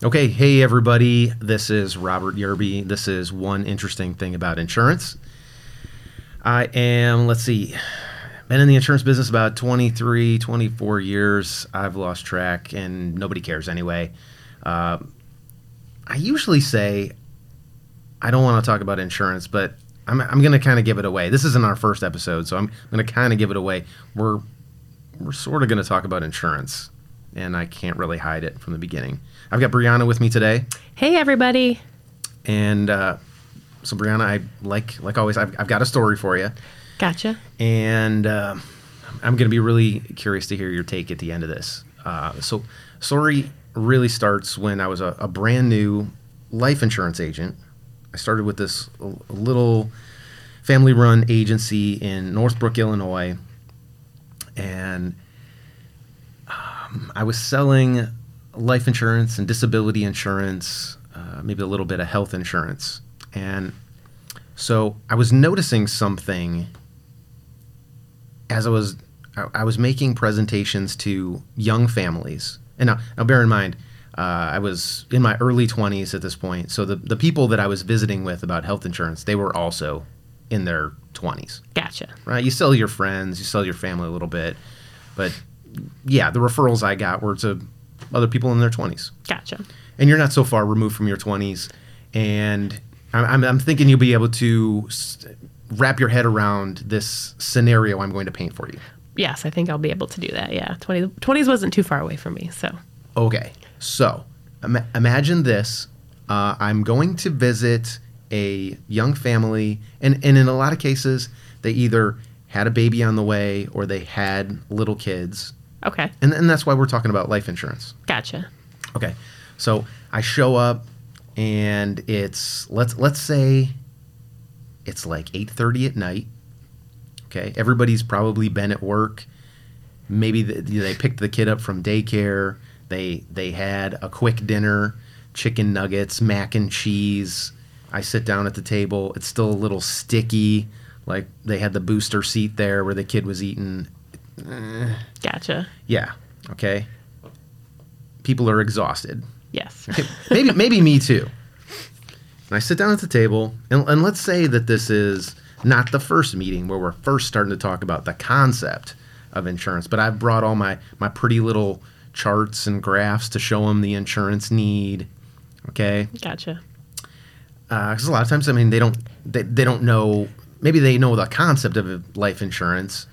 Okay, hey everybody. This is Robert Yerby. This is one interesting thing about insurance. I am, let's see, been in the insurance business about 23, 24 years. I've lost track and nobody cares anyway. Uh, I usually say I don't want to talk about insurance, but I'm, I'm going to kind of give it away. This isn't our first episode, so I'm going to kind of give it away. We're we're sort of going to talk about insurance, and I can't really hide it from the beginning. I've got Brianna with me today, Hey, everybody. and uh, so Brianna, I like like always, I've, I've got a story for you, Gotcha. and uh, I'm going to be really curious to hear your take at the end of this. Uh, so, story really starts when I was a, a brand new life insurance agent. I started with this l- little family-run agency in Northbrook, Illinois, and I was selling life insurance and disability insurance, uh, maybe a little bit of health insurance, and so I was noticing something as I was I, I was making presentations to young families. And now, now bear in mind, uh, I was in my early 20s at this point. So the, the people that I was visiting with about health insurance, they were also in their 20s, Gotcha. right? You sell your friends, you sell your family a little bit. But yeah, the referrals I got were to other people in their 20s Gotcha. and you're not so far removed from your 20s and i'm, I'm, I'm thinking you'll be able to wrap your head around this scenario i'm going to paint for you Yes, I think I'll be able to do that. Yeah. 20, 20s wasn't too far away from me. So, okay so Im- imagine this uh, i'm going to visit a young family and, and in a lot of cases they either had a baby on the way or they had little kids okay. and, and that's why we're talking about life insurance Gotcha. Okay. So I show up and it's let's let's say it's like 8:30 at night. Okay? Everybody's probably been at work. Maybe the, they picked the kid up from daycare. They they had a quick dinner, chicken nuggets, mac and cheese. I sit down at the table. It's still a little sticky. Like they had the booster seat there where the kid was eating Uh, gotcha. yeah. Okay. People are exhausted. Yes. maybe maybe me too. And I sit down at the table, and, and let's say that this is not the first meeting where we're first starting to talk about the concept of insurance, but I've brought all my my pretty little charts and graphs to show them the insurance need. Okay, Gotcha. Uh, because a lot of times, I mean, they don't they, they don't know. Maybe they know the concept of life insurance.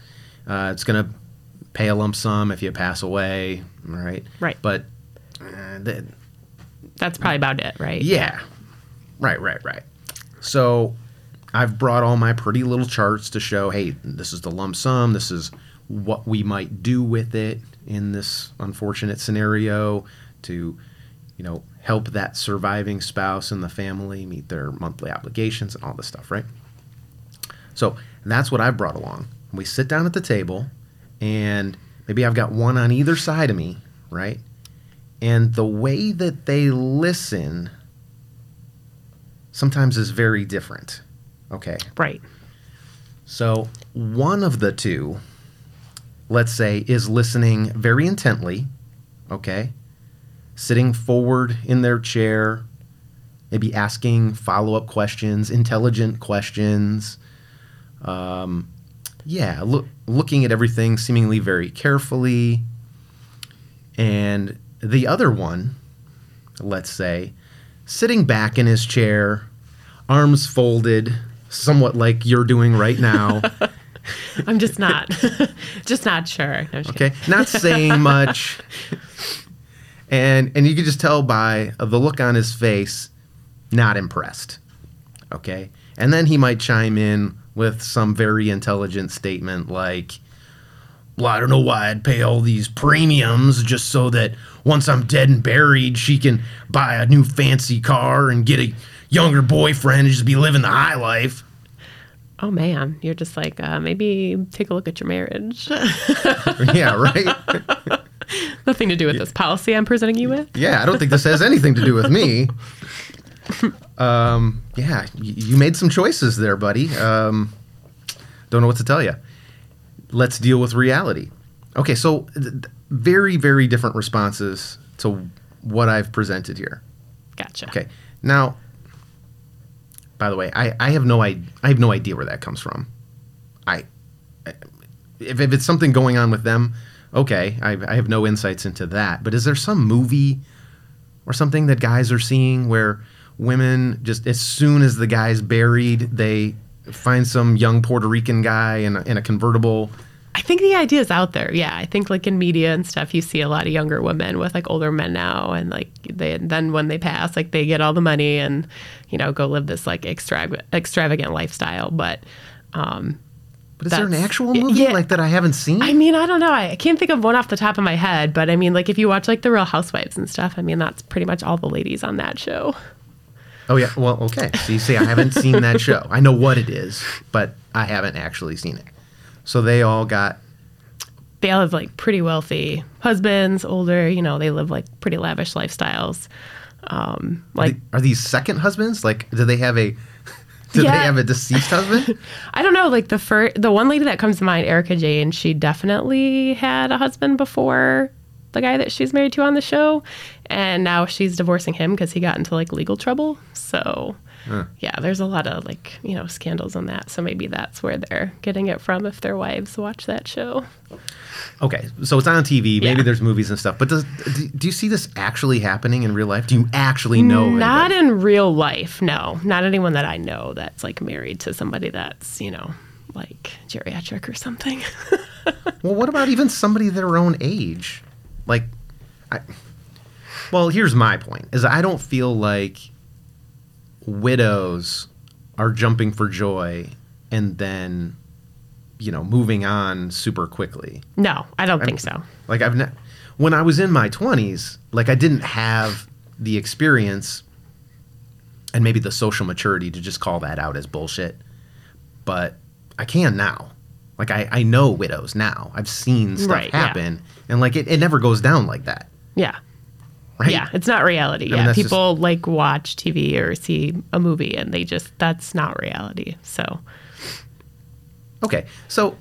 Uh, it's gonna pay a lump sum if you pass away, right? Right. But uh, the, That's probably about it, right? yeah. Right, right, right. So I've brought all my pretty little charts to show hey, this is the lump sum, this is what we might do with it in this unfortunate scenario to, you know, help that surviving spouse and the family meet their monthly obligations and all this stuff, right? So that's what I've brought along. We sit down at the table, and maybe I've got one on either side of me, right? And the way that they listen sometimes is very different. Okay. Right. So one of the two, let's say, is listening very intently, okay? Sitting forward in their chair, maybe asking follow up questions, intelligent questions. Um, yeah, look, looking at everything seemingly very carefully. And the other one, let's say, sitting back in his chair, arms folded, somewhat like you're doing right now. I'm just not, just not sure. No, just okay, not saying much, and and you can just tell by the look on his face, not impressed. Okay, and then he might chime in with some very intelligent statement like, "Well, I don't know why I'd pay all these premiums just so that once I'm dead and buried, she can buy a new fancy car and get a younger boyfriend and just be living the high life." Oh man, you're just like uh, maybe take a look at your marriage. yeah, right. Nothing to do with this policy I'm presenting you with. Yeah, I don't think this has anything to do with me. Um, yeah, y- you made some choices there, buddy. Um, don't know what to tell you. Let's deal with reality. Okay, so th- very, very different responses to what I've presented here. Gotcha. Okay. Now, by the way, I, I have no I, I have no idea where that comes from. I if, if it's something going on with them, okay, I, I have no insights into that. But is there some movie or something that guys are seeing where women just as soon as the guy's buried, they find some young Puerto Rican guy in a, in a convertible? I think the idea is out there. Yeah, I think like in media and stuff, you see a lot of younger women with like older men now, and like they then when they pass, like they get all the money and you know go live this like extravagant extravagant lifestyle. But um, But is there an actual movie yeah. like that I haven't seen? I mean, I don't know. I can't think of one off the top of my head, but I mean, like if you watch like the Real Housewives and stuff, I mean that's pretty much all the ladies on that show. Oh yeah. Well, okay. So you see, I haven't seen that show. I know what it is, but I haven't actually seen it. So they all got. They all have like pretty wealthy husbands, older. You know, they live like pretty lavish lifestyles. Um, like are these second husbands? Like, do they have a? Do they have a deceased husband? I don't know, like the first, the one lady that comes to mind, Erika Jayne, she definitely had a husband before the guy that she's married to on the show, and now she's divorcing him because he got into like legal trouble. So, yeah, there's a lot of like you know scandals on that. So maybe that's where they're getting it from if their wives watch that show. Okay, so it's on TV. Maybe Yeah. there's movies and stuff. But does do, do you see this actually happening in real life? Do you actually know? Not anybody? in real life, no. Not anyone that I know that's like married to somebody that's you know like geriatric or something. Well, what about even somebody their own age? Like, I. Well, here's my point: is I don't feel like widows are jumping for joy and then, you know, moving on super quickly. no, I don't think so. Like I've ne- when I was in my 20s, like I didn't have the experience and maybe the social maturity to just call that out as bullshit. But I can now. Like I, I know widows now. I've seen stuff Right, yeah. happen and like it, it never goes down like that. Yeah. Right? Yeah, it's not reality. mean, Yeah, that's people like watch TV or see a movie and they just that's not reality. So, Okay. So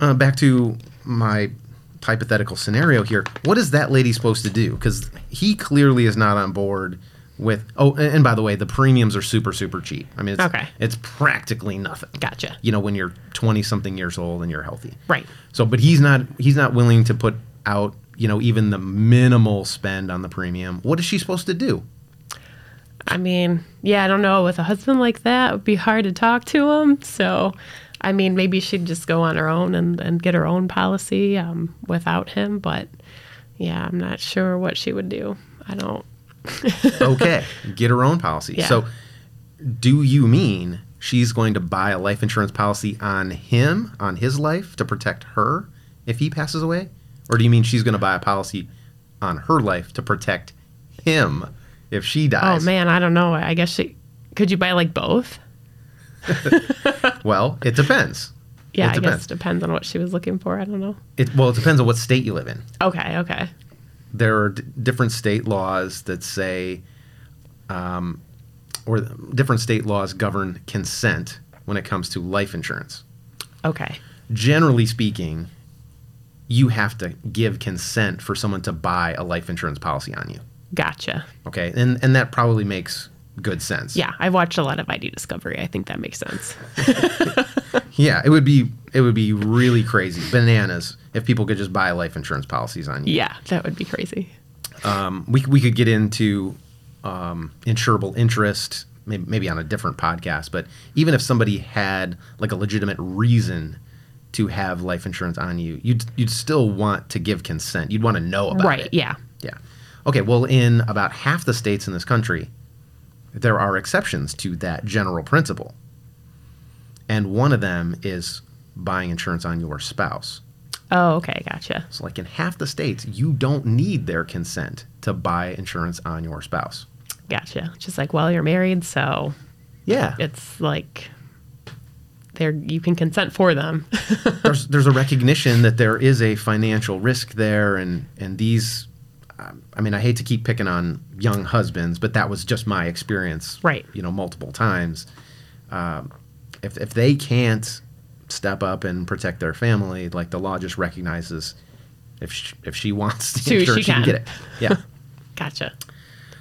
uh, back to my hypothetical scenario here. What is that lady supposed to do? Because he clearly is not on board with. Oh, and, by the way, the premiums are super super cheap. I mean, it's, Okay. it's practically nothing. gotcha. You know, when you're 20 something years old and you're healthy. Right. So, but he's not he's not willing to put out you know even the minimal spend on the premium. What is she supposed to do? I mean, yeah, I don't know. With a husband like that, it would be hard to talk to him. So, I mean, maybe she'd just go on her own and, and get her own policy um, without him. But yeah, I'm not sure what she would do. I don't. okay, get her own policy. Yeah. So, do you mean she's going to buy a life insurance policy on him, on his life, to protect her if he passes away? Or do you mean she's going to buy a policy on her life to protect him if she dies? Oh man, I don't know. I guess she could you buy like both? Well, it depends. Yeah, It I depends. guess depends on what she was looking for. I don't know. It, well, it depends on what state you live in. Okay, okay. There are d- different state laws that say, um, or different state laws govern consent when it comes to life insurance. Okay. Generally speaking, you have to give consent for someone to buy a life insurance policy on you. Gotcha. Okay, and and that probably makes good sense. Yeah, I've watched a lot of ID Discovery. I think that makes sense. yeah. It would be it would be really crazy, bananas, if people could just buy life insurance policies on you. Yeah, that would be crazy. Um, we we could get into um, insurable interest maybe, maybe on a different podcast, but even if somebody had like a legitimate reason to have life insurance on you, you'd you'd still want to give consent. You'd want to know about right. it. Right. Yeah. Yeah. Okay. Well, in about half the states in this country, there are exceptions to that general principle, and one of them is buying insurance on your spouse. Oh, okay. Gotcha. So, like in half the states, you don't need their consent to buy insurance on your spouse. Gotcha. Just like while you're married, so Yeah, it's like there you can consent for them. there's there's a recognition that there is a financial risk there, and and these, um, I mean, I hate to keep picking on young husbands, but that was just my experience, Right. You know, multiple times. Um, if if they can't step up and protect their family, like the law just recognizes if she, if she wants the She- she insurance, she can can. get it. Yeah. Gotcha.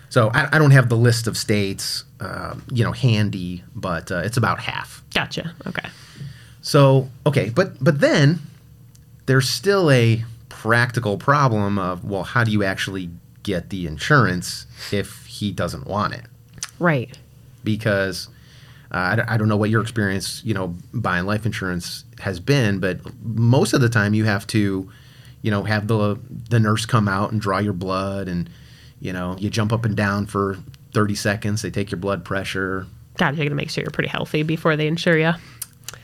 So I, I don't have the list of states, um, you know, handy, but uh, it's about half. Gotcha. Okay. So okay, but but then there's still a practical problem of well, how do you actually get the insurance if he doesn't want it? Right. Because uh, I, don't- I don't know what your experience, you know, buying life insurance has been, but most of the time you have to, you know, have the the nurse come out and draw your blood, and you know, you jump up and down for 30 seconds. They take your blood pressure. God, You're gonna make sure you're pretty healthy before they insure you.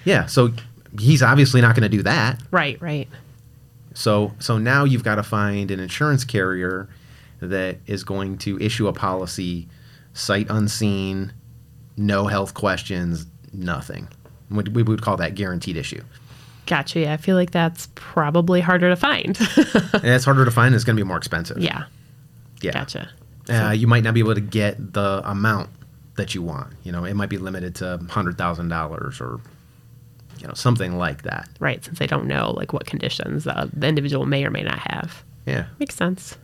Yeah, so he's obviously not going to do that. Right. Right. So so now you've got to find an insurance carrier that is going to issue a policy sight unseen, no health questions, nothing. We we would call that guaranteed issue. Gotcha. Yeah. I feel like that's probably harder to find. And it's harder to find it's going to be more expensive. yeah. Yeah. Gotcha. Uh, you might not be able to get the amount that you want. You know, it might be limited to $100,000 or you know, something like that. Right. Since they don't know like what conditions uh, the individual may or may not have. Yeah. Makes sense.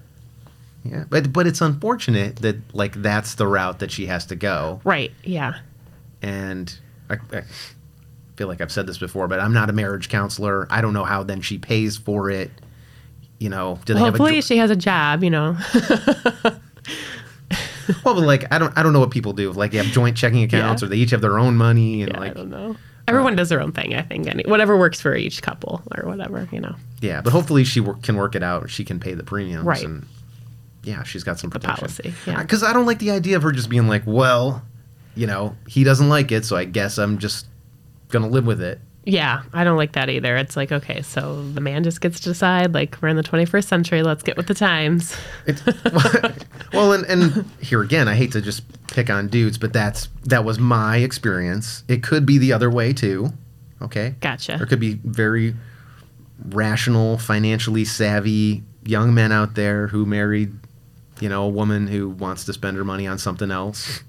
Yeah. But but it's unfortunate that like that's the route that she has to go. Right. Yeah. and I, I feel like I've said this before, but I'm not a marriage counselor. I don't know how then she pays for it. You know, do they Hopefully have a she has a job. You know. well, but like I don't I don't know what people do. Like they have joint checking accounts, Yeah. or they each have their own money, and yeah. I don't know. Everyone does their own thing. I think. Any whatever works for each couple or whatever. You know. yeah. But hopefully she work, can work it out. She can pay the premiums, Right. And yeah, she's got some The protection. policy, yeah. Because I don't like the idea of her just being like, well, you know, he doesn't like it, so I guess I'm just gonna live with it. Yeah, I don't like that either. It's like, okay, so the man just gets to decide, like, we're in the 21st century, let's get with the times. It, well, and, and here again, I hate to just pick on dudes, but that's that was my experience. It could be the other way too. Okay, Gotcha. there could be very rational, financially savvy young men out there who married, you know, a woman who wants to spend her money on something else.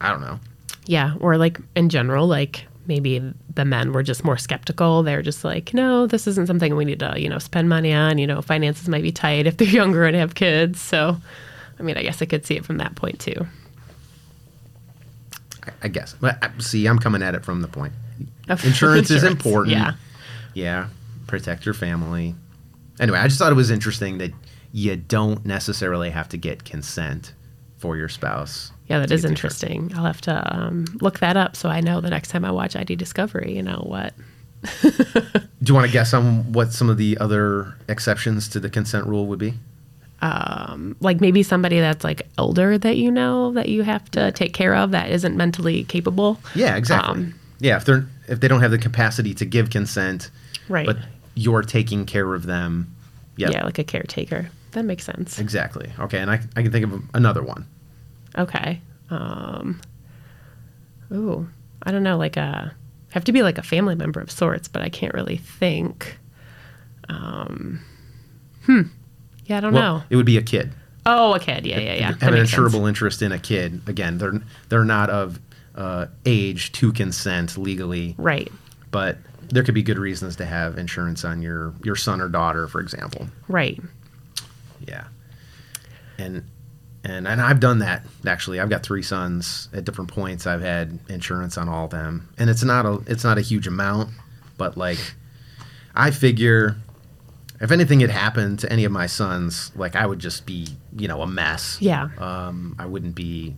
I don't know. Yeah, or like in general, like maybe the men were just more skeptical. They're just like, no, this isn't something we need to, you know, spend money on. You know, finances might be tight if they're younger and have kids. So, I mean, I guess I could see it from that point too. I, I guess, but uh, see, I'm coming at it from the point. Of Insurance is important. Yeah. Yeah, protect your family. Anyway, I just thought it was interesting that you don't necessarily have to get consent for your spouse. Yeah, that is to is get the insurance. interesting. I'll have to um, look that up so I know the next time I watch ID Discovery, you know, what. Do you want to guess on what some of the other exceptions to the consent rule would be? like maybe somebody that's like older that you know that you have to take care of that isn't mentally capable. Yeah, exactly. Um, yeah, if they're if they don't have the capacity to give consent, Right. but you're taking care of them. Yep, Yeah, like a caretaker. That makes sense. exactly. Okay, and I, I can think of another one. Okay. Um Ooh, I don't know, like a have to be like a family member of sorts, but I can't really think. Um Hmm. Yeah, I don't Well, know. it would be a kid. Oh, a kid. Yeah, yeah, yeah. That an makes sense. insurable interest in a kid. Again, they're they're not of uh, age to consent legally, Right. but there could be good reasons to have insurance on your your son or daughter, for example. Right. Yeah, and and and I've done that actually. I've got three sons at different points. I've had insurance on all of them, and it's not a it's not a huge amount, but like I figure if anything had happened to any of my sons, like I would just be you know a mess. Yeah. Um, I wouldn't be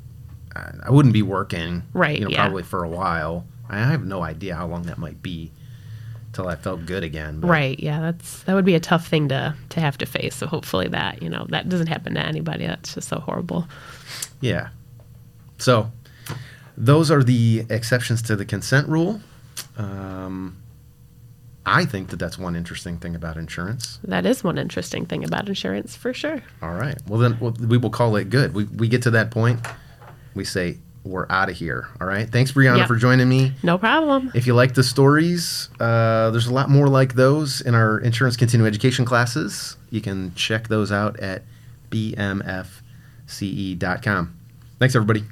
I wouldn't be working. Right, You know, yeah. probably for a while. I have no idea how long that might be till I felt good again. but- Right. Yeah, that's that would be a tough thing to to have to face. So hopefully that, you know, that doesn't happen to anybody. That's just so horrible. Yeah. So those are the exceptions to the consent rule. Um, I think that that's one interesting thing about insurance. That is one interesting thing about insurance for sure. All right. Well, then well, we will call it good. We, we get to that point, we say, we're out of here. All right. Thanks, Brianna, Yep. for joining me. No problem. If you like the stories, uh, there's a lot more like those in our insurance continuing education classes. You can check those out at bmfce.com. Thanks, everybody.